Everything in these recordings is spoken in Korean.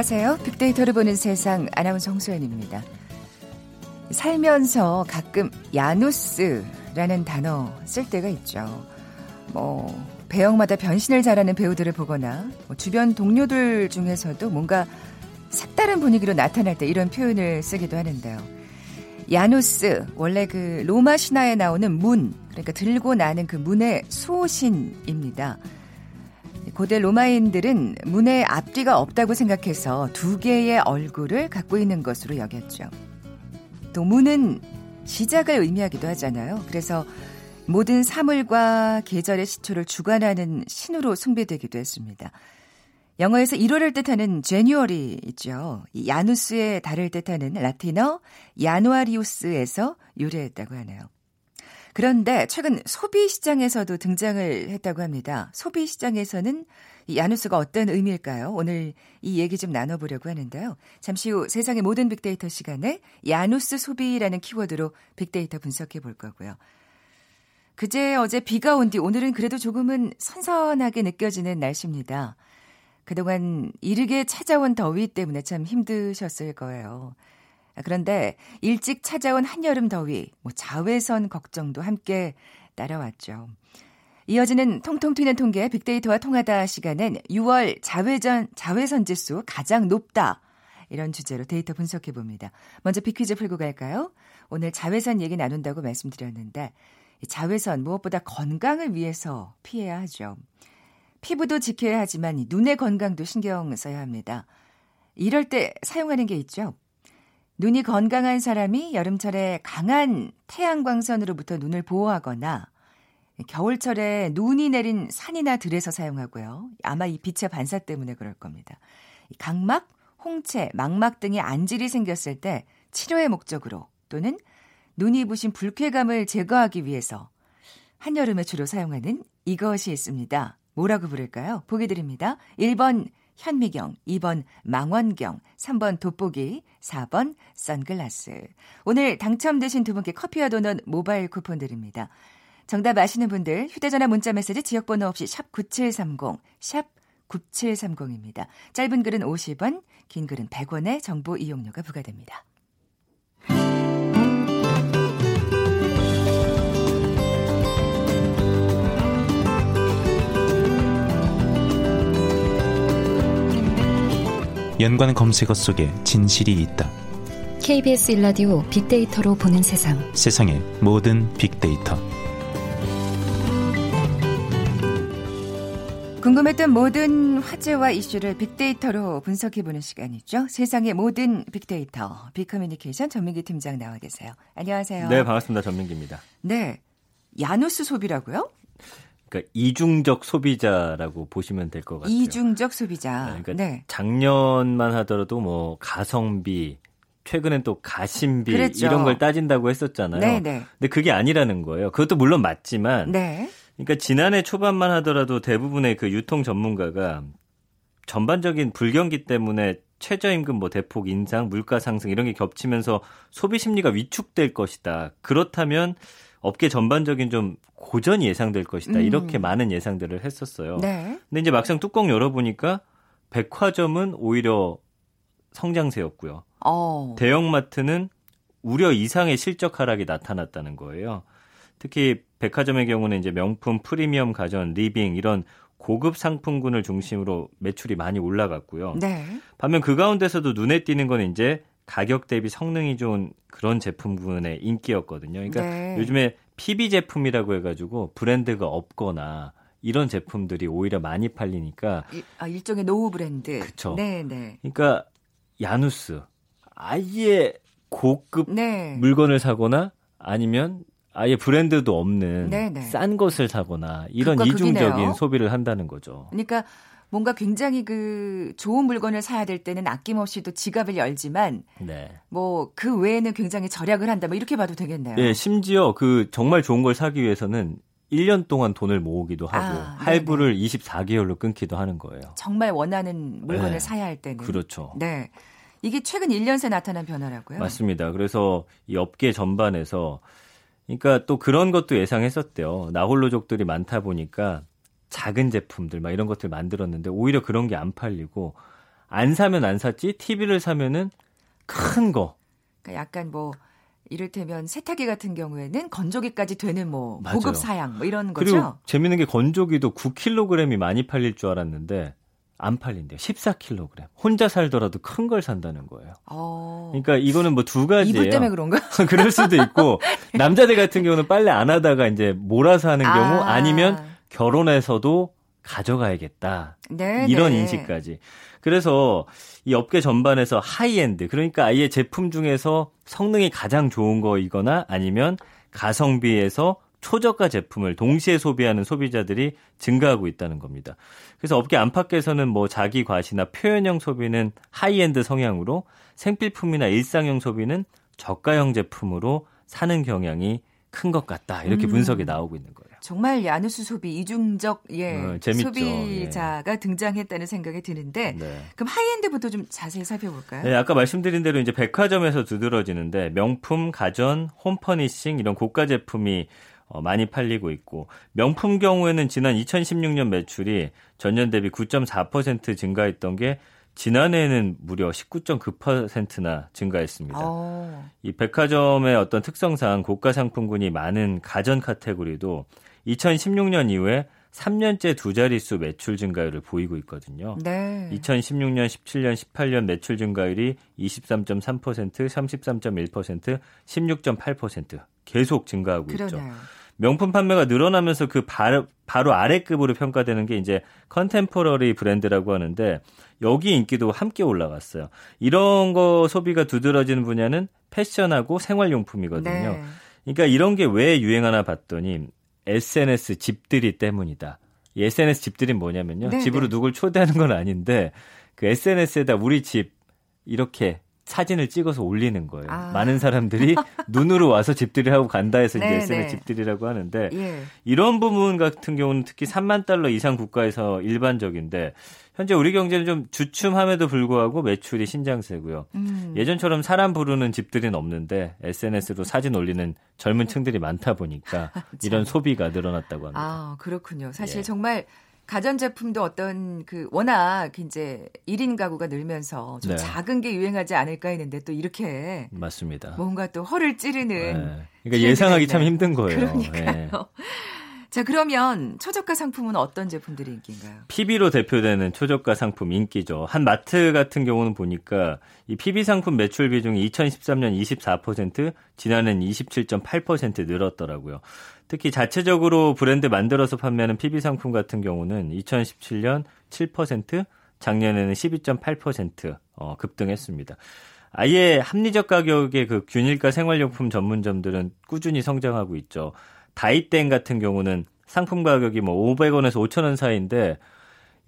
안녕하세요. 빅데이터를 보는 세상 아나운서 홍소연입니다. 살면서 가끔 야누스라는 단어 쓸 때가 있죠. 뭐 배역마다 변신을 잘하는 배우들을 보거나 뭐 주변 동료들 중에서도 뭔가 색다른 분위기로 나타날 때 이런 표현을 쓰기도 하는데요. 야누스 원래 그 로마 신화에 나오는 문 그러니까 들고 나는 그 문의 수호신입니다. 고대 로마인들은 문에 앞뒤가 없다고 생각해서 두 개의 얼굴을 갖고 있는 것으로 여겼죠. 또 문은 시작을 의미하기도 하잖아요. 그래서 모든 사물과 계절의 시초를 주관하는 신으로 숭배되기도 했습니다. 영어에서 1월을 뜻하는 제뉴얼이 있죠. 이 야누스의 달을 뜻하는 라틴어 야누아리우스에서 유래했다고 하네요. 그런데 최근 소비 시장에서도 등장을 했다고 합니다. 소비 시장에서는 이 야누스가 어떤 의미일까요? 오늘 이 얘기 좀 나눠보려고 하는데요. 잠시 후 세상의 모든 빅데이터 시간에 야누스 소비라는 키워드로 빅데이터 분석해 볼 거고요. 그제 어제 비가 온 뒤 오늘은 그래도 조금은 선선하게 느껴지는 날씨입니다. 그동안 이르게 찾아온 더위 때문에 참 힘드셨을 거예요. 그런데 일찍 찾아온 한여름 더위, 뭐 자외선 걱정도 함께 따라왔죠. 이어지는 통통 튀는 통계 빅데이터와 통하다 시간엔 6월 자외전, 자외선 지수 가장 높다. 이런 주제로 데이터 분석해 봅니다. 먼저 빅퀴즈 풀고 갈까요? 오늘 자외선 얘기 나눈다고 말씀드렸는데 자외선 무엇보다 건강을 위해서 피해야 하죠. 피부도 지켜야 하지만 눈의 건강도 신경 써야 합니다. 이럴 때 사용하는 게 있죠. 눈이 건강한 사람이 여름철에 강한 태양광선으로부터 눈을 보호하거나 겨울철에 눈이 내린 산이나 들에서 사용하고요. 아마 이 빛의 반사 때문에 그럴 겁니다. 각막, 홍채, 망막 등의 안질이 생겼을 때 치료의 목적으로 또는 눈이 부신 불쾌감을 제거하기 위해서 한여름에 주로 사용하는 이것이 있습니다. 뭐라고 부를까요? 보기 드립니다. 1번 현미경, 2번 망원경, 3번 돋보기, 4번 선글라스. 오늘 당첨되신 두 분께 커피와 도넛 모바일 쿠폰 드립니다. 정답 아시는 분들 휴대전화 문자 메시지 지역번호 없이 샵 9730, 샵 9730입니다. 짧은 글은 50원, 긴 글은 100원의 정보 이용료가 부과됩니다. 연관 검색어 속에 진실이 있다. KBS 일라디오 빅데이터로 보는 세상. 세상의 모든 빅데이터. 궁금했던 모든 화제와 이슈를 빅데이터로 분석해보는 시간이죠. 세상의 모든 빅데이터, 빅커뮤니케이션 전민기 팀장 나와 계세요. 안녕하세요. 네, 반갑습니다. 전민기입니다. 네. 야누스 소비라고요? 그러니까 이중적 소비자라고 보시면 될 것 같아요. 이중적 소비자. 네, 그러니까 네. 작년만 하더라도 뭐 가성비, 최근엔 또 가심비 그랬죠. 이런 걸 따진다고 했었잖아요. 네, 네. 근데 그게 아니라는 거예요. 그것도 물론 맞지만 네. 그러니까 지난해 초반만 하더라도 대부분의 그 유통 전문가가 전반적인 불경기 때문에 최저임금 뭐 대폭 인상, 물가 상승 이런 게 겹치면서 소비 심리가 위축될 것이다. 그렇다면 업계 전반적인 좀 고전이 예상될 것이다. 음. 이렇게 많은 예상들을 했었어요. 네. 근데 이제 막상 뚜껑 열어보니까 백화점은 오히려 성장세였고요. 어. 대형마트는 우려 이상의 실적 하락이 나타났다는 거예요. 특히 백화점의 경우는 이제 명품, 프리미엄 가전, living 이런 고급 상품군을 중심으로 매출이 많이 올라갔고요. 네. 반면 그 가운데서도 눈에 띄는 건 이제 가격 대비 성능이 좋은 그런 제품군의 인기였거든요. 그러니까 네. 요즘에 PB 제품이라고 해가지고 브랜드가 없거나 이런 제품들이 오히려 많이 팔리니까 일, 아, 일종의 노후 브랜드. 그쵸. 네, 네. 그러니까 야누스 아예 고급 네. 물건을 사거나 아니면 아예 브랜드도 없는 네네. 싼 것을 사거나 이런 이중적인. 소비를 한다는 거죠. 그러니까 뭔가 굉장히 그 좋은 물건을 사야 될 때는 아낌없이 또 지갑을 열지만 네. 뭐그 외에는 굉장히 절약을 한다. 뭐 이렇게 봐도 되겠네요. 예, 심지어 그 정말 좋은 걸 사기 위해서는 1년 동안 돈을 모으기도 하고 아, 할부를 24개월로 끊기도 하는 거예요. 정말 원하는 물건을 네. 사야 할 때는. 그렇죠. 네. 이게 최근 1년 새 나타난 변화라고요? 맞습니다. 그래서 이 업계 전반에서 그러니까 또 그런 것도 예상했었대요. 나홀로족들이 많다 보니까 작은 제품들 막 이런 것들 만들었는데 오히려 그런 게 안 팔리고 안 사면 안 샀지 TV를 사면은 큰 거. 그러니까 약간 뭐 이를테면 세탁기 같은 경우에는 건조기까지 되는 뭐 맞아요. 고급 사양 뭐 이런 그리고 거죠. 재밌는 게 건조기도 9kg이 많이 팔릴 줄 알았는데 안 팔린대요. 14kg. 혼자 살더라도 큰 걸 산다는 거예요. 어. 그러니까 이거는 뭐 두 가지예요. 이불 때문에 그런가? 그럴 수도 있고 남자들 같은 경우는 빨래 안 하다가 이제 몰아서 하는 경우 아. 아니면 결혼해서도 가져가야겠다. 네, 이런 네. 인식까지. 그래서 이 업계 전반에서 하이엔드 그러니까 아예 제품 중에서 성능이 가장 좋은 거이거나 아니면 가성비에서 초저가 제품을 동시에 소비하는 소비자들이 증가하고 있다는 겁니다. 그래서 업계 안팎에서는 뭐 자기 과시나 표현형 소비는 하이엔드 성향으로 생필품이나 일상용 소비는 저가형 제품으로 사는 경향이 큰 것 같다. 이렇게 음. 분석이 나오고 있는 거예요. 정말 야누스 소비 이중적 예 어. 소비자가 등장했다는 생각이 드는데 네. 그럼 high-end부터 좀 자세히 살펴볼까요? 네, 아까 말씀드린 대로 이제 백화점에서 두드러지는데 명품, 가전, home furnishing 이런 고가 제품이 어, 많이 팔리고 있고 명품 경우에는 지난 2016년 매출이 전년 대비 9.4% 증가했던 게 지난해에는 무려 19.9%나 증가했습니다. 어. 이 백화점의 어떤 특성상 고가 상품군이 많은 가전 카테고리도 2016년 이후에 3년째 두 자릿수 매출 증가율을 보이고 있거든요. 네. 2016년, 17년, 18년 매출 증가율이 23.3%, 33.1%, 16.8% 계속 증가하고 있죠. 그러네요. 명품 판매가 늘어나면서 그 바로, 바로 아래급으로 평가되는 게 이제 컨템포러리 브랜드라고 하는데 여기 인기도 함께 올라갔어요. 이런 거 소비가 두드러지는 분야는 패션하고 생활용품이거든요. 네. 그러니까 이런 게 왜 유행하나 봤더니 SNS 집들이 때문이다. 이 SNS 집들이 뭐냐면요. 네, 집으로 네. 누굴 초대하는 건 아닌데 그 SNS에다 우리 집 이렇게 사진을 찍어서 올리는 거예요. 아. 많은 사람들이 눈으로 와서 집들이 하고 간다 해서 이제 네, SNS 네. 집들이라고 하는데 예. 이런 부분 같은 경우는 특히 3만 달러 이상 국가에서 일반적인데 현재 우리 경제는 좀 주춤함에도 불구하고 매출이 신장세고요. 음. 예전처럼 사람 부르는 집들은 없는데 SNS로 사진 올리는 젊은 층들이 많다 보니까 이런 소비가 늘어났다고 합니다. 아, 그렇군요. 사실 예. 정말 가전제품도 어떤 그 워낙 이제 1인 가구가 늘면서 좀 네. 작은 게 유행하지 않을까 했는데 또 이렇게 맞습니다. 뭔가 또 허를 찌르는 네. 그러니까 예상하기 참. 힘든 거예요. 그러니까요. 예. 자, 그러면 초저가 상품은 어떤 제품들이 인기인가요? PB로 대표되는 초저가 상품 인기죠. 한 마트 같은 경우는 보니까 이 PB 상품 매출 비중이 2013년 24%, 지난해는 27.8% 늘었더라고요. 특히 자체적으로 브랜드 만들어서 판매하는 PB 상품 같은 경우는 2017년 7%, 작년에는 12.8% 어, 급등했습니다. 아예 합리적 가격의 그 균일가 생활용품 전문점들은 꾸준히 성장하고 있죠. 다이땡 같은 경우는 상품 가격이 뭐 500원에서 5,000원 사이인데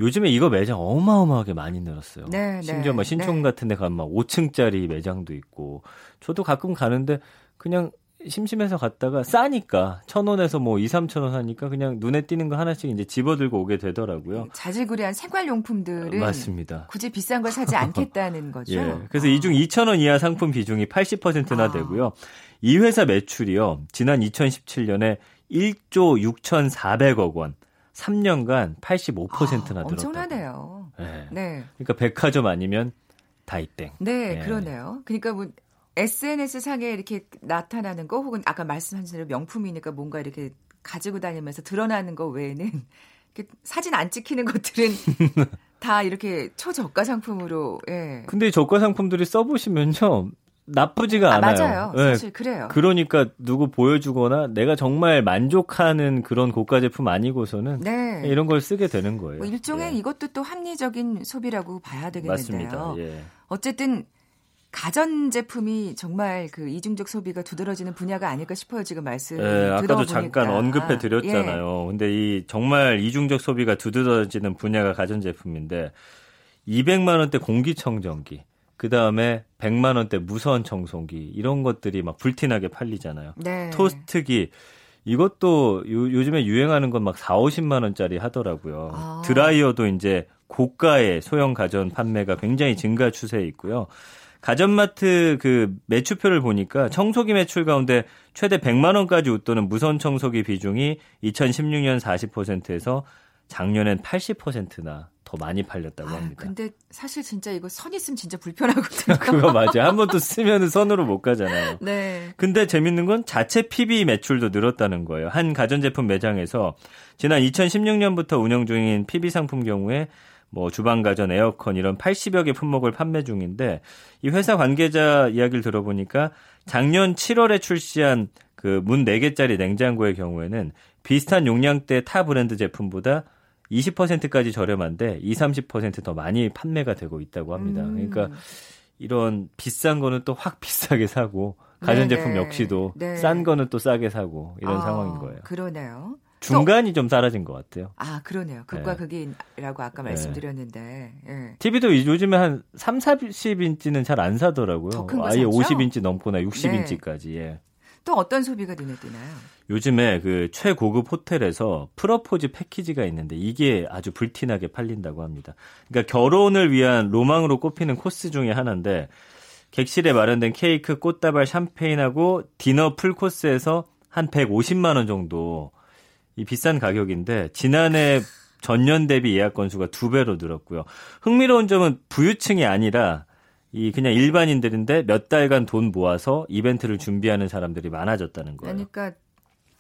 요즘에 이거 매장 어마어마하게 많이 늘었어요. 네, 네, 심지어 막 신촌 네. 같은 데 가면 막 5층짜리 매장도 있고 저도 가끔 가는데 그냥 심심해서 갔다가 싸니까 천 원에서 뭐 2, 3천 원 하니까 그냥 눈에 띄는 거 하나씩 이제 집어들고 오게 되더라고요. 자질구레한 생활용품들은 맞습니다. 굳이 비싼 걸 사지 않겠다는 거죠. 예. 그래서 이중 2천 원 이하 상품 비중이 80%나 아. 되고요. 이 회사 매출이요. 지난 2017년에 1조 6,400억 원. 3년간 85%나 아, 늘었다. 엄청나네요. 네. 네. 그러니까 백화점 아니면 다이땡. 네, 네. 그러네요. 그러니까 뭐 SNS 상에 이렇게 나타나는 거 혹은 아까 말씀하신 대로 명품이니까 뭔가 이렇게 가지고 다니면서 드러나는 거 외에는 사진 안 찍히는 것들은 다 이렇게 초저가 상품으로 예. 근데 저가 상품들이 써보시면요. 나쁘지가 아, 않아요. 맞아요. 네. 사실 그래요. 그러니까 누구 보여주거나 내가 정말 만족하는 그런 고가 제품 아니고서는 네. 이런 걸 쓰게 되는 거예요. 뭐 일종의 예. 이것도 또 합리적인 소비라고 봐야 되겠는데요. 맞습니다. 예. 어쨌든 가전 제품이 정말 그 이중적 소비가 두드러지는 분야가 아닐까 싶어요. 지금 말씀 예, 아까도 들어보니까. 잠깐 언급해 예. 드렸잖아요. 근데 이 정말 이중적 소비가 두드러지는 분야가 가전 제품인데 200만 원대 공기청정기, 그 다음에 100만 원대 무선 청소기 이런 것들이 막 불티나게 팔리잖아요. 네. 토스트기 이것도 요, 즘에 유행하는 건 막 4, 50만 원짜리 하더라고요. 아. 드라이어도 이제 고가의 소형 가전 판매가 굉장히 증가 추세에 있고요. 가전마트 그 매출표를 보니까 청소기 매출 가운데 최대 100만 원까지 웃도는 무선 청소기 비중이 2016년 40%에서 작년엔 80%나 더 많이 팔렸다고 아, 합니다. 근데 사실 진짜 이거 선 있으면 진짜 불편하거든요. 그거 맞아요. 한 번 또 쓰면은 선으로 못 가잖아요. 네. 근데 재밌는 건 자체 PB 매출도 늘었다는 거예요. 한 가전제품 매장에서 지난 2016년부터 운영 중인 PB 상품 경우에 뭐 주방 가전, 에어컨 이런 80여 개 품목을 판매 중인데 이 회사 관계자 이야기를 들어보니까 작년 7월에 출시한 그 문 4개짜리 냉장고의 경우에는 비슷한 용량대 타 브랜드 제품보다 20%까지 저렴한데 2, 30%더 많이 판매가 되고 있다고 합니다. 음. 그러니까 이런 비싼 거는 또 확 비싸게 사고 가전제품 네네. 역시도 네. 싼 거는 또 싸게 사고 이런 아, 상황인 거예요. 그러네요. 중간이 좀 사라진 것 같아요. 아, 그러네요. 극과 네. 극이라고 아까 말씀드렸는데. 예. TV도 요즘에 한 3, 40인치는 잘 안 사더라고요. 더큰거 아예 샀죠? 50인치 넘거나 60인치까지. 예. 또 어떤 소비가 눈에 띄나요? 요즘에 그 최고급 호텔에서 프러포즈 패키지가 있는데 이게 아주 불티나게 팔린다고 합니다. 그러니까 결혼을 위한 로망으로 꼽히는 코스 중에 하나인데 객실에 마련된 케이크, 꽃다발, 샴페인하고 디너 풀 코스에서 한 150만 원 정도 이 비싼 가격인데 지난해 전년 대비 예약 건수가 두 배로 늘었고요. 흥미로운 점은 부유층이 아니라 이 그냥 일반인들인데 몇 달간 돈 모아서 이벤트를 준비하는 사람들이 많아졌다는 거예요. 그러니까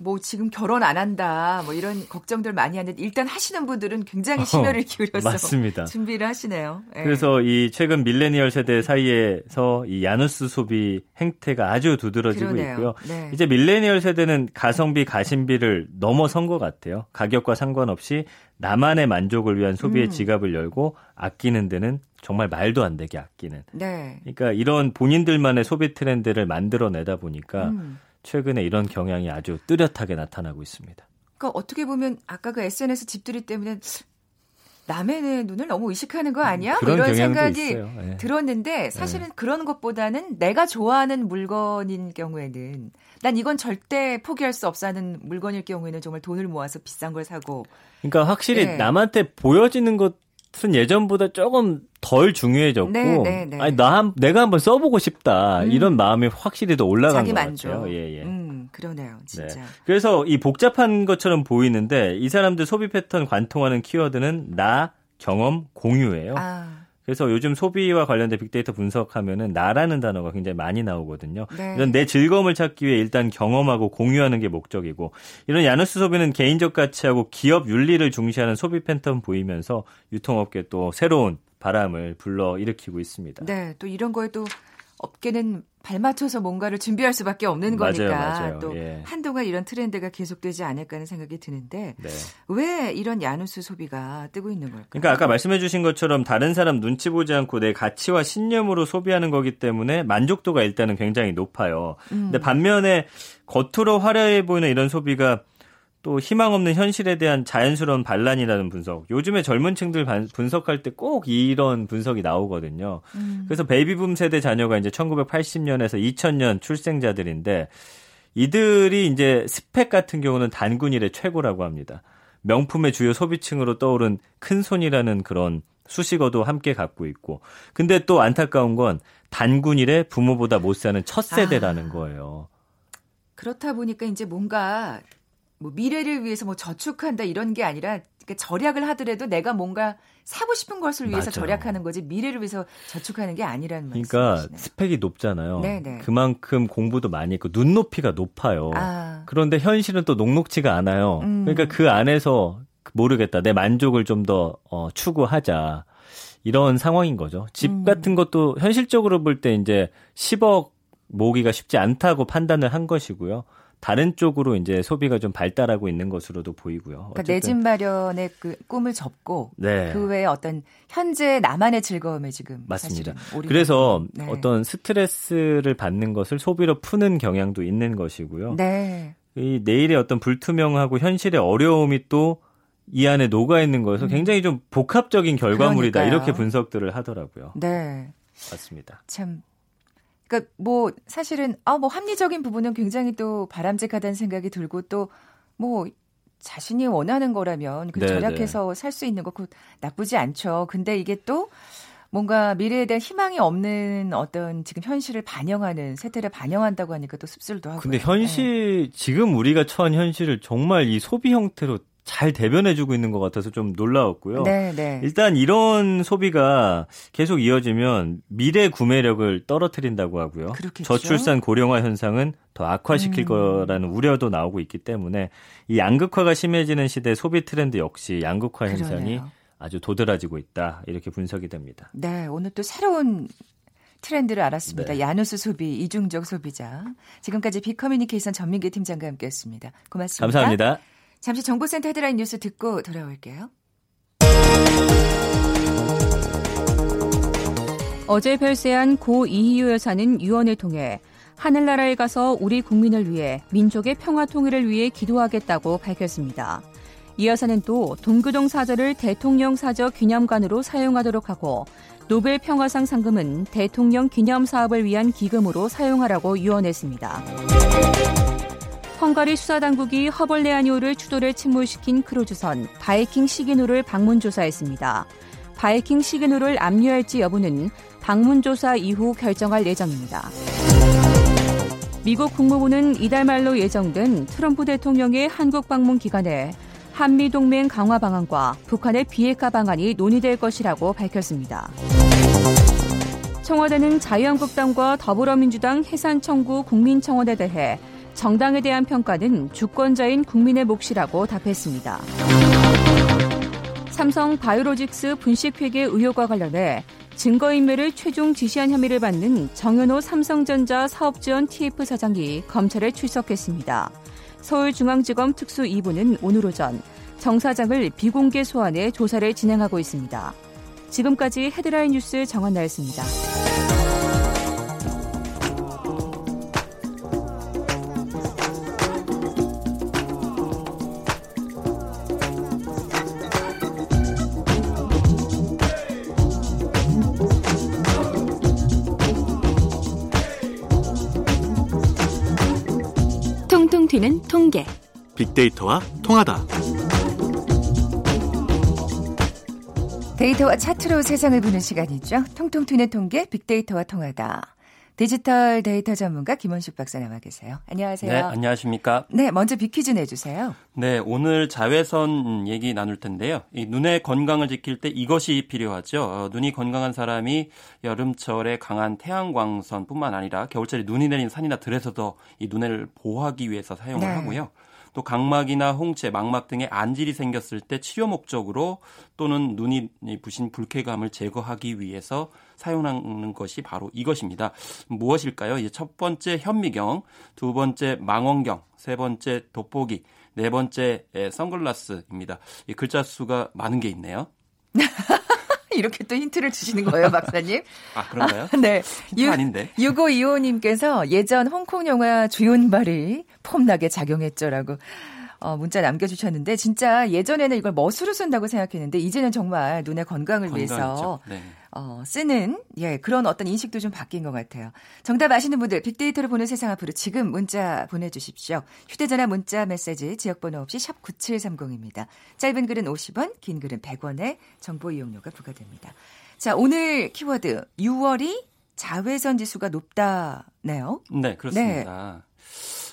뭐 지금 결혼 안 한다 뭐 이런 걱정들 많이 하는데 일단 하시는 분들은 굉장히 심혈을 기울여서 어, 맞습니다. 준비를 하시네요. 예. 그래서 이 최근 밀레니얼 세대 사이에서 이 야누스 소비 행태가 아주 두드러지고 그러네요. 있고요. 네. 이제 밀레니얼 세대는 가성비 가심비를 넘어선 것 같아요. 가격과 상관없이 나만의 만족을 위한 소비의 음. 지갑을 열고 아끼는 데는 정말 말도 안 되게 아끼는. 네. 그러니까 이런 본인들만의 소비 트렌드를 만들어내다 보니까 음. 최근에 이런 경향이 아주 뚜렷하게 나타나고 있습니다. 그러니까 어떻게 보면 아까 그 SNS 집들이 때문에 남의 눈을 너무 의식하는 거 아니야? 뭐 그런 이런 생각이. 예. 들었는데 사실은 그런 것보다는 내가 좋아하는 물건인 경우에는 난 이건 절대 포기할 수 없어 하는 물건일 경우에는 정말 돈을 모아서 비싼 걸 사고 그러니까 확실히 네. 남한테 보여지는 것 은 예전보다 조금 덜 중요해졌고, 네, 네, 네. 아니 나 한- 내가 한번 써보고 싶다 음. 이런 마음이 확실히 더 올라간 것 만족. 같아요. 예, 예. 음, 그러네요. 진짜. 네. 그래서 이 복잡한 것처럼 보이는데 이 사람들 소비 패턴 관통하는 키워드는 나, 경험, 공유예요. 아, 그래서 요즘 소비와 관련된 빅데이터 분석하면은 나라는 단어가 굉장히 많이 나오거든요. 네. 이런 내 즐거움을 찾기 위해 일단 경험하고 공유하는 게 목적이고 이런 야누스 소비는 개인적 가치하고 기업 윤리를 중시하는 소비 패턴 보이면서 유통업계 또 새로운 바람을 불러 일으키고 있습니다. 네, 또 이런 거에 또 업계는 발맞춰서 뭔가를 준비할 수밖에 없는 맞아요, 거니까 맞아요. 또 예. 한동안 이런 트렌드가 계속되지 않을까 하는 생각이 드는데 네. 왜 이런 야누스 소비가 뜨고 있는 걸까요? 그러니까 아까 말씀해 주신 것처럼 다른 사람 눈치 보지 않고 내 가치와 신념으로 소비하는 거기 때문에 만족도가 일단은 굉장히 높아요. 음. 근데 반면에 겉으로 화려해 보이는 이런 소비가 또 희망 없는 현실에 대한 자연스러운 반란이라는 분석. 요즘에 젊은 층들 반- 분석할 때 꼭 이런 분석이 나오거든요. 음. 그래서 베이비붐 세대 자녀가 이제 1980년에서 2000년 출생자들인데 이들이 이제 스펙 같은 경우는 단군일의 최고라고 합니다. 명품의 주요 소비층으로 떠오른 큰 손이라는 그런 수식어도 함께 갖고 있고. 근데 또 안타까운 건 단군일의 부모보다 못 사는 첫 세대라는 아. 거예요. 그렇다 보니까 이제 뭔가 뭐 미래를 위해서 뭐 저축한다 이런 게 아니라 그러니까 절약을 하더라도 내가 뭔가 사고 싶은 것을 위해서 맞아요. 절약하는 거지 미래를 위해서 저축하는 게 아니라는 그러니까 말씀이시네요. 스펙이 높잖아요. 네네. 그만큼 공부도 많이 했고 눈높이가 높아요. 아, 그런데 현실은 또 녹록지가 않아요. 음. 그러니까 그 안에서 모르겠다. 내 만족을 좀 더 어, 추구하자. 이런 상황인 거죠. 집 음. 같은 것도 현실적으로 볼 때 이제 10억 모기가 쉽지 않다고 판단을 한 것이고요. 다른 쪽으로 이제 소비가 좀 발달하고 있는 것으로도 보이고요. 그러니까 내 집 마련의 그 꿈을 접고 네. 그 외에 어떤 현재 나만의 즐거움에 지금 맞습니다. 그래서. 네. 어떤 스트레스를 받는 것을 소비로 푸는 경향도 있는 것이고요. 네. 이 내일의 어떤 불투명하고 현실의 어려움이 또 이 안에 녹아 있는 거여서 굉장히 좀 복합적인 결과물이다 음. 그러니까요. 이렇게 분석들을 하더라고요. 네. 맞습니다. 참. 그러니까 뭐 사실은 아 뭐 합리적인 부분은 굉장히 또 바람직하다는 생각이 들고 또 뭐 자신이 원하는 거라면 그 네, 절약해서 살 수 있는 거 그 나쁘지 않죠. 근데 이게 또 뭔가 미래에 대한 희망이 없는 어떤 지금 현실을 반영하는 세태를 반영한다고 하니까 또 씁쓸도 하고. 근데 현실 지금 우리가 처한 현실을 정말 이 소비 형태로 잘 대변해주고 있는 것 같아서 좀 놀라웠고요. 네, 네. 일단 이런 소비가 계속 이어지면 미래 구매력을 떨어뜨린다고 하고요. 그렇겠죠. 저출산 고령화 현상은 더 악화시킬 음. 거라는 우려도 나오고 있기 때문에 이 양극화가 심해지는 시대 소비 트렌드 역시 양극화 현상이 그러네요. 아주 도드라지고 있다 이렇게 분석이 됩니다. 네, 오늘 또 새로운 트렌드를 알았습니다. 네. 야누스 소비, 이중적 소비자. 지금까지 빅커뮤니케이션 전민기 팀장과 함께했습니다. 고맙습니다. 감사합니다. 잠시 정보센터 헤드라인 뉴스 듣고 돌아올게요. 어제 별세한 고 이희유 여사는 유언을 통해 하늘나라에 가서 우리 국민을 위해 민족의 평화 통일을 위해 기도하겠다고 밝혔습니다. 이 여사는 또 동교동 사저를 대통령 사저 기념관으로 사용하도록 하고 노벨 평화상 상금은 대통령 기념 사업을 위한 기금으로 사용하라고 유언했습니다. 헝가리 수사당국이 허블레아니호를 추돌해 침몰시킨 크루즈선 바이킹 시긴호를 방문 조사했습니다. 바이킹 시긴호를 압류할지 여부는 방문 조사 이후 결정할 예정입니다. 미국 국무부는 이달 말로 예정된 트럼프 대통령의 한국 방문 기간에 한미 동맹 강화 방안과 북한의 비핵화 방안이 논의될 것이라고 밝혔습니다. 청와대는 자유한국당과 더불어민주당 해산 청구 국민청원에 대해 정당에 대한 평가는 주권자인 국민의 몫이라고 답했습니다. 삼성 바이오로직스 분식회계 의혹과 관련해 증거인멸을 최종 지시한 혐의를 받는 정현호 삼성전자 사업지원 TF 사장이 검찰에 출석했습니다. 서울중앙지검 특수 2부는 오늘 오전 정 사장을 비공개 소환해 조사를 진행하고 있습니다. 지금까지 헤드라인 뉴스 정한 나였습니다. 튀는 통계. 빅데이터와 통하다. 데이터와 차트로 세상을 보는 시간이죠. 통통 튀는 통계 빅데이터와 통하다. 디지털 데이터 전문가 김원식 박사 나와 계세요. 안녕하세요. 네, 안녕하십니까. 네, 먼저 빅퀴즈 내주세요. 네, 오늘 자외선 얘기 나눌 텐데요. 이 눈의 건강을 지킬 때 이것이 필요하죠. 어, 눈이 건강한 사람이 여름철에 강한 태양광선뿐만 아니라 겨울철에 눈이 내린 산이나 들에서도 이 눈을 보호하기 위해서 사용을 네. 하고요. 또 각막이나 홍채, 망막 등의 안질이 생겼을 때 치료 목적으로 또는 눈이 부신 불쾌감을 제거하기 위해서 사용하는 것이 바로 이것입니다. 무엇일까요? 첫 번째 현미경, 두 번째 망원경, 세 번째 돋보기, 네 번째 에, 선글라스입니다. 이 글자 수가 많은 게 있네요. 이렇게 또 힌트를 주시는 거예요, 박사님? 아 그런가요? 네. 힌트 아닌데. 6525님께서 예전 홍콩 영화 주윤발이 폼나게 작용했죠라고 어, 문자 남겨주셨는데 진짜 예전에는 이걸 멋으로 쓴다고 생각했는데 이제는 정말 눈의 건강을 위해서. 네. 어, 쓰는 예 그런 어떤 인식도 좀 바뀐 것 같아요. 정답 아시는 분들 빅데이터를 보는 세상 앞으로 지금 문자 보내주십시오. 휴대전화 문자 메시지 지역번호 없이 샵 9730입니다. 짧은 글은 50원, 긴 글은 100원의 정보 이용료가 부과됩니다. 자 오늘 키워드 6월이 자외선 지수가 높다네요. 네, 그렇습니다.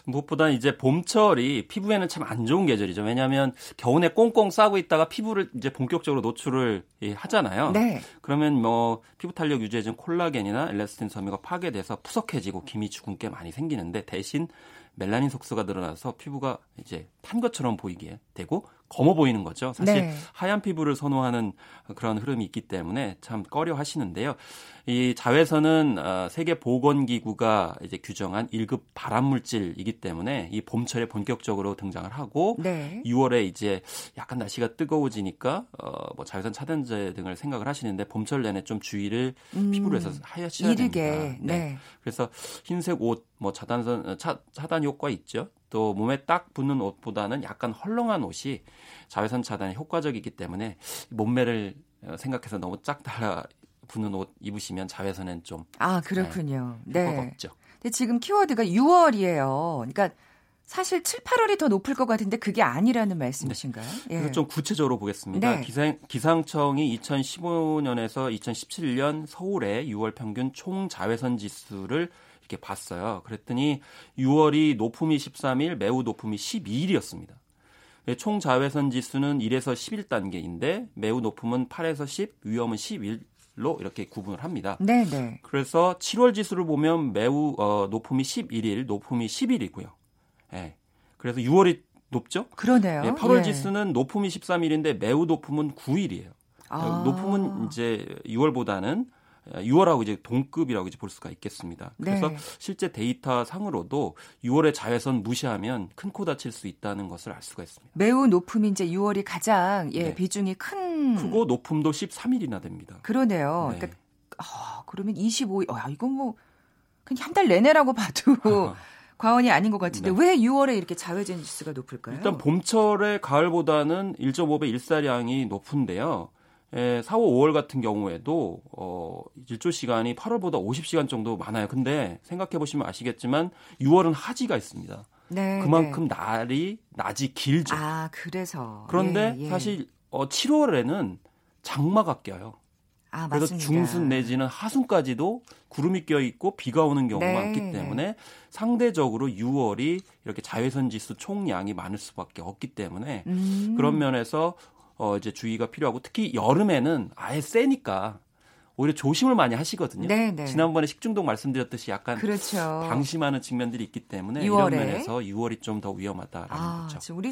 무엇보다 이제 봄철이 피부에는 참 안 좋은 계절이죠. 왜냐하면 겨우내 꽁꽁 싸고 있다가 피부를 이제 본격적으로 노출을 예, 하잖아요. 네. 그러면 뭐 피부 탄력 유지해준 콜라겐이나 엘라스틴 섬유가 파괴돼서 푸석해지고 기미 주근깨 많이 생기는데 대신 멜라닌 속수가 늘어나서 피부가 이제 탄 것처럼 보이게 되고 검어 보이는 거죠. 사실 네. 하얀 피부를 선호하는 그런 흐름이 있기 때문에 참 꺼려 하시는데요. 이 자외선은 어, 세계 보건 기구가 이제 규정한 1급 발암 물질이기 때문에 이 봄철에 본격적으로 등장을 하고 네. 6월에 이제 약간 날씨가 뜨거워지니까 어뭐 자외선 차단제 등을 생각을 하시는데 봄철 내내 좀 주의를 음, 피부로 해서 하셔야 이르게 됩니다. 네. 그래서 흰색 옷, 뭐 차단선 어, 차, 차단 효과 있죠. 또 몸에 딱 붙는 옷보다는 약간 헐렁한 옷이 자외선 차단에 효과적이기 때문에 몸매를 어, 생각해서 너무 짝 달라 붙는 옷 입으시면 자외선은 좀아 그렇군요. 효과가 네. 없죠. 근데 지금 키워드가 6월이에요. 그러니까 사실 7, 8월이 더 높을 것 같은데 그게 아니라는 말씀이신가요? 예. 그래서 좀 구체적으로 보겠습니다. 네. 기상, 기상청이 2015년에서 2017년 서울의 6월 평균 총 자외선 지수를 이렇게 봤어요. 그랬더니 6월이 높음이 13일, 매우 높음이 12일이었습니다. 예, 총 자외선 지수는 1에서 11단계인데 매우 높으면 8에서 10, 위험은 11로 이렇게 구분을 합니다. 네, 네. 그래서 7월 지수를 보면 매우 어, 높음이 11일, 높음이 10일이고요. 예. 그래서 6월이 높죠? 그러네요. 예, 8월 예. 지수는 높음이 13일인데 매우 높음은 9일이에요. 아. 높음은 이제 6월보다는 6월하고 이제 동급이라고 이제 볼 수가 있겠습니다. 그래서 네. 실제 데이터 상으로도 6월에 자외선 무시하면 큰 코 다칠 수 있다는 것을 알 수가 있습니다. 매우 높음이 이제 6월이 가장 예, 네. 비중이 큰 크고 높음도 13일이나 됩니다. 그러네요. 네. 그러니까 아, 그러면 25일. 아, 이건 뭐 그냥 한 달 내내라고 봐도 과언이 아닌 것 같은데 네. 왜 6월에 이렇게 자외선 지수가 높을까요? 일단 봄철에 가을보다는 1.5배 일사량이 높은데요. 에, 4, 5, 5월 같은 경우에도 어, 일조 시간이 8월보다 50시간 정도 많아요. 근데 생각해 보시면 아시겠지만 6월은 하지가 있습니다. 네, 그만큼 네. 날이 낮이 길죠. 아, 그래서 그런데 예, 예. 사실 어, 7월에는 장마가 껴요. 아, 그래서 맞습니다. 중순 내지는 하순까지도 구름이 껴 있고 비가 오는 경우가 네, 많기 네. 때문에 상대적으로 6월이 이렇게 자외선 지수 총량이 많을 수밖에 없기 때문에 음. 그런 면에서 어 이제 주의가 필요하고 특히 여름에는 아예 세니까 오히려 조심을 많이 하시거든요. 네, 네. 지난번에 식중독 말씀드렸듯이 약간 그렇죠. 방심하는 측면들이 있기 때문에 6월에. 이런 면에서 6월이 좀 더 위험하다라는 아, 거죠. 우리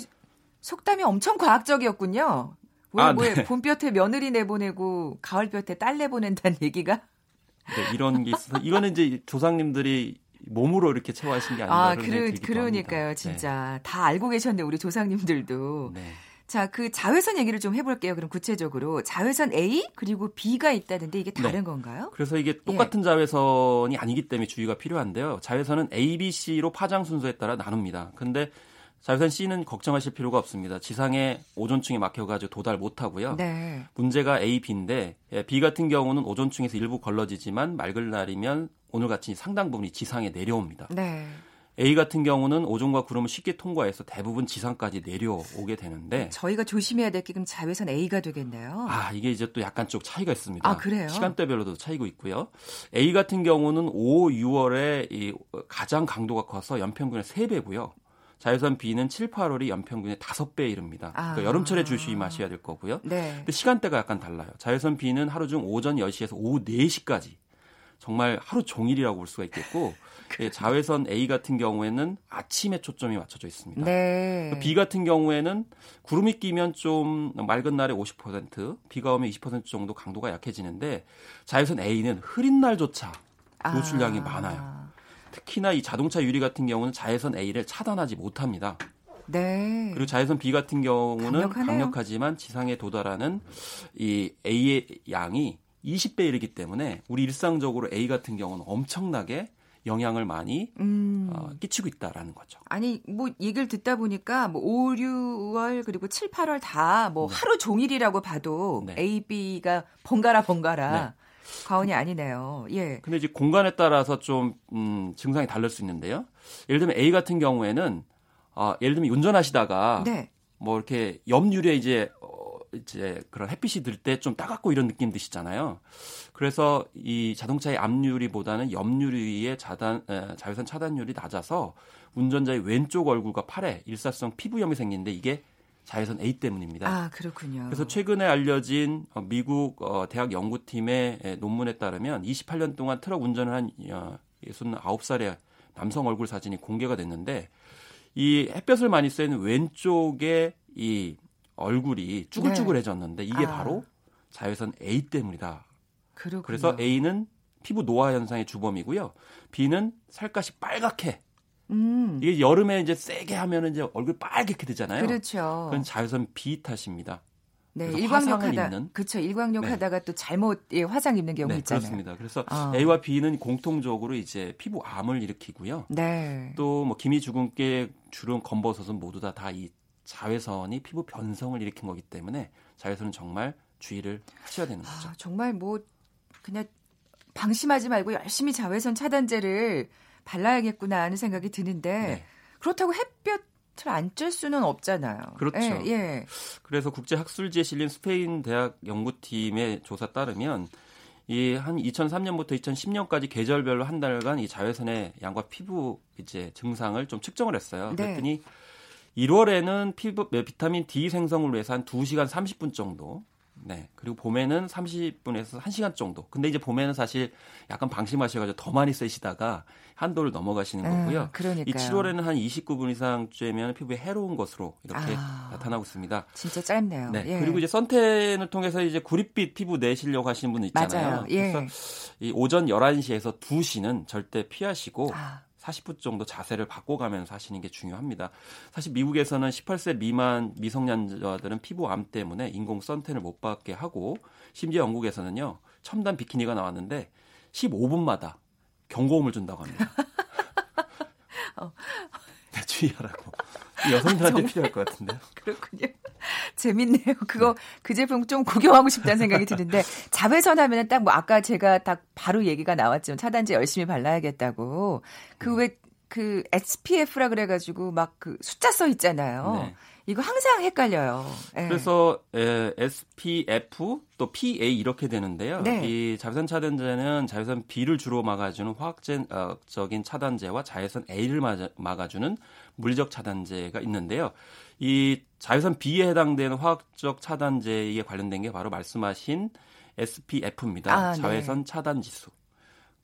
속담이 엄청 과학적이었군요. 왜, 아, 왜 네. 봄볕에 며느리 내보내고 가을볕에 딸 내보낸다는 얘기가? 네, 이런 게 있어서 이거는 이제 조상님들이 몸으로 이렇게 체화하신 게 아닌가 아, 그러, 그러니까요, 합니다. 진짜. 다 알고 계셨네, 우리 조상님들도. 네. 네. 자, 그 자외선 얘기를 좀 해볼게요. 그럼 구체적으로. 자외선 A, 그리고 B가 있다는데 이게 다른 네. 건가요? 그래서 이게 예. 똑같은 자외선이 아니기 때문에 주의가 필요한데요. 자외선은 A, B, C로 파장 순서에 따라 나눕니다. 근데 자외선 C는 걱정하실 필요가 없습니다. 지상에 오존층이 막혀가지고 도달 못하고요. 네. 문제가 A, B인데 예, B 같은 경우는 오존층에서 일부 걸러지지만 맑은 날이면 오늘같이 상당 부분이 지상에 내려옵니다. 네. A 같은 경우는 오존과 구름을 쉽게 통과해서 대부분 지상까지 내려오게 되는데 저희가 조심해야 될 게 그럼 자외선 A가 되겠네요. 아, 이게 이제 또 약간 쪽 차이가 있습니다. 아, 그래요? 시간대별로도 차이고 있고요. A 같은 경우는 5, 6월에 이 가장 강도가 커서 연평균의 3배고요. 자외선 B는 7, 8월이 연평균의 5배에 이릅니다. 아. 그러니까 여름철에 조심하셔야 될 거고요. 네. 근데 시간대가 약간 달라요. 자외선 B는 하루 중 오전 10시에서 오후 4시까지 정말 하루 종일이라고 볼 수가 있겠고 예, 자외선 A 같은 경우에는 아침에 초점이 맞춰져 있습니다. 네. 그 B 같은 경우에는 구름이 끼면 좀 맑은 날에 50%, 비가 오면 20% 정도 강도가 약해지는데 자외선 A는 흐린 날조차 노출량이 아. 많아요. 특히나 이 자동차 유리 같은 경우는 자외선 A를 차단하지 못합니다. 네. 그리고 자외선 B 같은 경우는 강력하네요. 강력하지만 지상에 도달하는 이 A의 양이 20배 이르기 때문에 우리 일상적으로 A 같은 경우는 엄청나게 영향을 많이 음. 어, 끼치고 있다라는 거죠. 아니 뭐 얘기를 듣다 보니까 뭐 5, 6월 그리고 7, 8월 다뭐 하루 종일이라고 봐도 네. A, B가 번갈아 번갈아 네. 과언이 아니네요. 예. 근데 이제 공간에 따라서 좀 음, 증상이 다를 수 있는데요. 예를 들면 A 같은 경우에는 아, 예를 들면 운전하시다가 네. 뭐 이렇게 옆유리에 이제 어, 이제 그런 햇빛이 들 때 좀 따갑고 이런 느낌 드시잖아요. 그래서 이 자동차의 앞유리보다는 옆유리의 자단 에, 자외선 차단율이 낮아서 운전자의 왼쪽 얼굴과 팔에 일사성 피부염이 생기는데 이게 자외선 A 때문입니다. 아 그렇군요. 그래서 최근에 알려진 어, 미국 어, 대학 연구팀의 에, 논문에 따르면 28년 동안 트럭 운전을 한 어, 69살의 남성 얼굴 사진이 공개가 됐는데 이 햇볕을 많이 쐬는 왼쪽에 이 얼굴이 쭈글쭈글해졌는데 이게 아. 바로 자외선 A 때문이다. 그렇군요. 그래서 A는 피부 노화 현상의 주범이고요. B는 살갗이 빨갛게. 음. 이게 여름에 이제 세게 하면은 이제 얼굴 빨갛게 되잖아요. 그렇죠. 그건 자외선 B 탓입니다. 네, 그래서 일광욕 화상을 하다 입는? 그렇죠. 일광욕 네. 하다가 또 잘못 예, 화상 입는 경우 네, 있잖아요. 그렇습니다. 그래서 아. A와 B는 공통적으로 이제 피부암을 일으키고요. 네. 또뭐 기미 주근깨 주름 검버섯은 모두 다 다 이 자외선이 피부 변성을 일으킨 거기 때문에 자외선은 정말 주의를 하셔야 되는 거죠. 아, 정말 뭐 그냥 방심하지 말고 열심히 자외선 차단제를 발라야겠구나 하는 생각이 드는데 네. 그렇다고 햇볕을 안쬐 수는 없잖아요. 그렇죠. 예, 예. 그래서 국제 학술지에 실린 스페인 대학 연구팀의 조사 따르면 이 한 2003년부터 2010년까지 계절별로 한 달간 이 자외선의 양과 피부 이제 증상을 좀 측정을 했어요. 네. 그랬더니 1월에는 피부, 비타민 D 생성을 위해서 한 2시간 30분 정도 네. 그리고 봄에는 30분에서 1시간 정도. 근데 이제 봄에는 사실 약간 방심하셔가지고 더 많이 쓰시다가 한도를 넘어가시는 아, 거고요. 그러니까요. 이 7월에는 한 29분 이상 쬐면 피부에 해로운 것으로 이렇게 아. 나타나고 있습니다. 진짜 짧네요. 네. 예. 그리고 이제 선텐을 통해서 이제 구릿빛 피부 내시려고 하시는 분 있잖아요. 맞아요. 예. 그래서 이 오전 11시에서 2시는 절대 피하시고 아. 40분 정도 자세를 바꿔가면서 하시는 게 중요합니다. 사실 미국에서는 18세 미만 미성년자들은 피부암 때문에 인공 선텐을 못 받게 하고 심지어 영국에서는요 첨단 비키니가 나왔는데 15분마다 경고음을 준다고 합니다. 어. 네, 주의하라고. 여성들한테 정말? 필요할 것 같은데요. 그렇군요. 재밌네요. 그거 그 제품 좀 구경하고 싶다는 생각이 드는데 자외선 하면은 딱 뭐 아까 제가 딱 바로 얘기가 나왔죠. 차단제 열심히 발라야겠다고. 그 음. 왜그 SPF라 그래가지고 막 그 숫자 써 있잖아요. 네. 이거 항상 헷갈려요. 예. 그래서 에, SPF 또 PA 이렇게 되는데요. 네. 이 자외선 차단제는 자외선 B를 주로 막아주는 화학적인 차단제와 자외선 A를 막아- 막아주는 물리적 차단제가 있는데요. 이 자외선 B에 해당되는 화학적 차단제에 관련된 게 바로 말씀하신 SPF입니다. 아, 네. 자외선 차단 지수.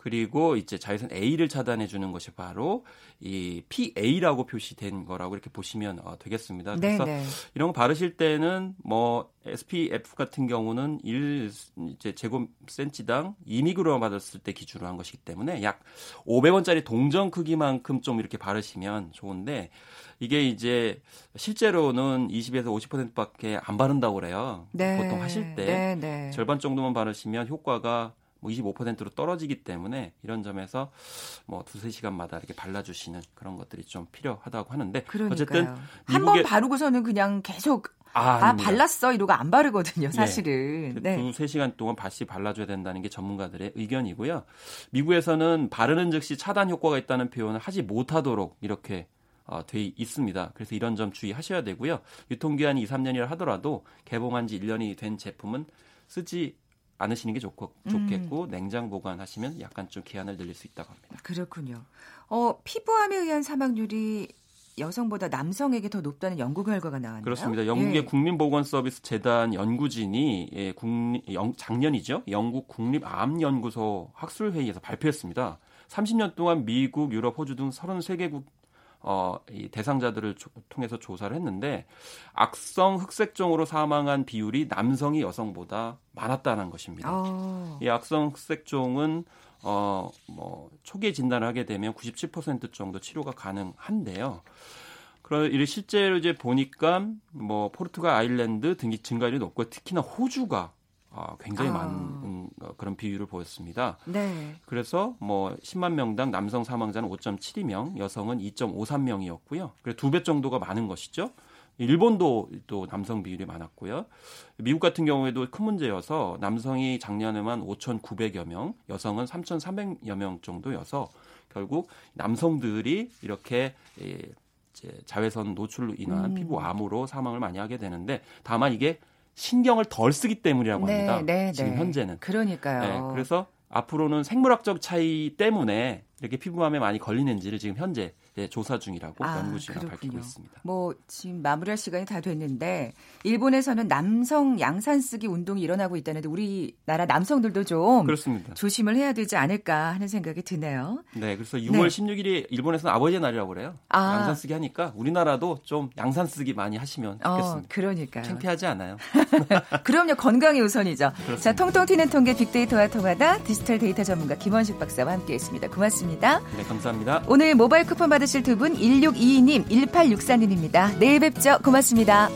그리고 이제 자외선 A를 차단해 주는 것이 바로 이 PA라고 표시된 거라고 이렇게 보시면 어, 되겠습니다. 네, 그래서 네. 이런 거 바르실 때는 뭐 SPF 같은 경우는 1 이제 제곱센치당 2미크로 받았을 때 기준으로 한 것이기 때문에 약 500원짜리 동전 크기만큼 좀 이렇게 바르시면 좋은데 이게 이제 실제로는 20에서 50%밖에 안 바른다고 그래요. 네. 보통 하실 때 네, 네. 절반 정도만 바르시면 효과가 뭐 25%로 떨어지기 때문에 이런 점에서 뭐 두세 시간마다 이렇게 발라주시는 그런 것들이 좀 필요하다고 하는데 그러니까요. 어쨌든 한 번 바르고서는 그냥 계속 아, 아. 발랐어 이러고 안 바르거든요, 사실은. 네. 두세 시간 동안 다시 발라줘야 된다는 게 전문가들의 의견이고요. 미국에서는 바르는 즉시 차단 효과가 있다는 표현을 하지 못하도록 이렇게 어, 돼 있습니다. 그래서 이런 점 주의하셔야 되고요. 유통기한이 2, 3년이라 하더라도 개봉한 지 1년이 된 제품은 쓰지 않으시는 게 좋고, 음. 좋겠고 냉장 보관하시면 약간 좀 기한을 늘릴 수 있다고 합니다. 그렇군요. 어, 피부암에 의한 사망률이 여성보다 남성에게 더 높다는 연구 결과가 나왔나요? 그렇습니다. 영국의 예. 국민보건서비스 재단 연구진이 예, 국립, 영- 작년이죠. 영국 국립암연구소 학술회의에서 발표했습니다. 30년 동안 미국, 유럽, 호주 등 33개국 어, 이 대상자들을 조- 통해서 조사를 했는데 악성 흑색종으로 사망한 비율이 남성이 여성보다 많았다는 것입니다. 어, 이 악성 흑색종은 어, 뭐 초기에 진단을 하게 되면 97% 정도 치료가 가능한데요. 그런 이 실제로 이제 보니까 뭐 포르투갈, 아일랜드 등이 증가율이 높고 특히나 호주가 아, 굉장히 아. 많은 어, 그런 비율을 보였습니다. 네. 그래서 뭐 10만 명당 남성 사망자는 5.72명, 여성은 2.53명이었고요. 그래서 두배 정도가 많은 것이죠. 일본도 또 남성 비율이 많았고요. 미국 같은 경우에도 큰 문제여서 남성이 작년에만 5,900여 명, 여성은 3,300여 명 정도여서 결국 남성들이 이렇게 예, 이제 자외선 노출로 인한 음. 피부 암으로 사망을 많이 하게 되는데 다만 이게 신경을 덜 쓰기 때문이라고 합니다. 지금 현재는. 네, 그러니까요. 네, 그래서 앞으로는 생물학적 차이 때문에 이렇게 피부암에 많이 걸리는지를 지금 현재 예, 조사 중이라고 아, 연구진이 밝히고. 있습니다. 뭐 지금 마무리할 시간이 다 됐는데 일본에서는 남성 양산 쓰기 운동이 일어나고 있다는데 우리나라 남성들도 좀 그렇습니다. 조심을 해야 되지 않을까 하는 생각이 드네요. 네, 그래서 6월 네. 16일이 일본에서는 아버지의 날이라고 그래요. 아. 양산 쓰기 하니까 우리나라도 좀 양산 쓰기 많이 하시면 어, 좋겠습니다. 그러니까요. 창피하지 않아요. 그럼요, 건강이 우선이죠. 그렇습니다. 자, 통통 튀는 통계 빅데이터와 통하다 디지털 데이터 전문가 김원식 박사와 함께했습니다. 고맙습 니다. 네, 감사합니다. 오늘 모바일 쿠폰 받으실 두 분 1622님, 1864님입니다. 내일 뵙죠. 고맙습니다.